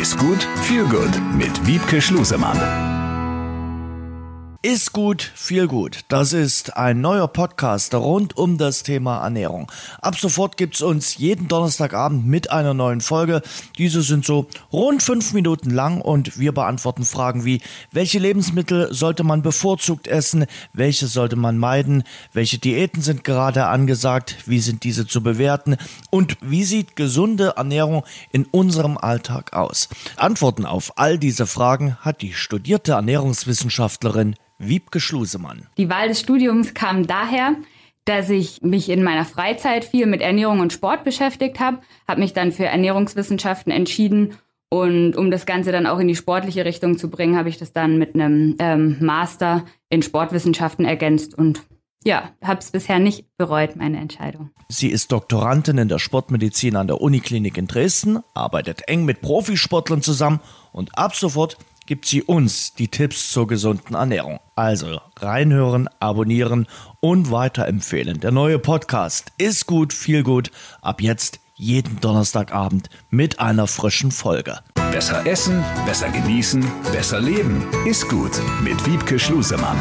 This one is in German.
Ist gut, viel gut mit Wiebke Schlusemann. Ist gut, viel gut. Das ist ein neuer Podcast rund um das Thema Ernährung. Ab sofort gibt's uns jeden Donnerstagabend mit einer neuen Folge. Diese sind so rund fünf Minuten lang und wir beantworten Fragen wie, welche Lebensmittel sollte man bevorzugt essen, welche sollte man meiden, welche Diäten sind gerade angesagt, wie sind diese zu bewerten und wie sieht gesunde Ernährung in unserem Alltag aus. Antworten auf all diese Fragen hat die studierte Ernährungswissenschaftlerin Wiebke Schlusemann. Die Wahl des Studiums kam daher, dass ich mich in meiner Freizeit viel mit Ernährung und Sport beschäftigt habe, habe mich dann für Ernährungswissenschaften entschieden und um das Ganze dann auch in die sportliche Richtung zu bringen, habe ich das dann mit einem ähm, Master in Sportwissenschaften ergänzt und ja, habe es bisher nicht bereut, meine Entscheidung. Sie ist Doktorandin in der Sportmedizin an der Uniklinik in Dresden, arbeitet eng mit Profisportlern zusammen und ab sofort gibt sie uns die Tipps zur gesunden Ernährung. Also reinhören, abonnieren und weiterempfehlen. Der neue Podcast ist gut, viel gut. Ab jetzt jeden Donnerstagabend mit einer frischen Folge. Besser essen, besser genießen, besser leben. Ist gut mit Wiebke Schlusemann.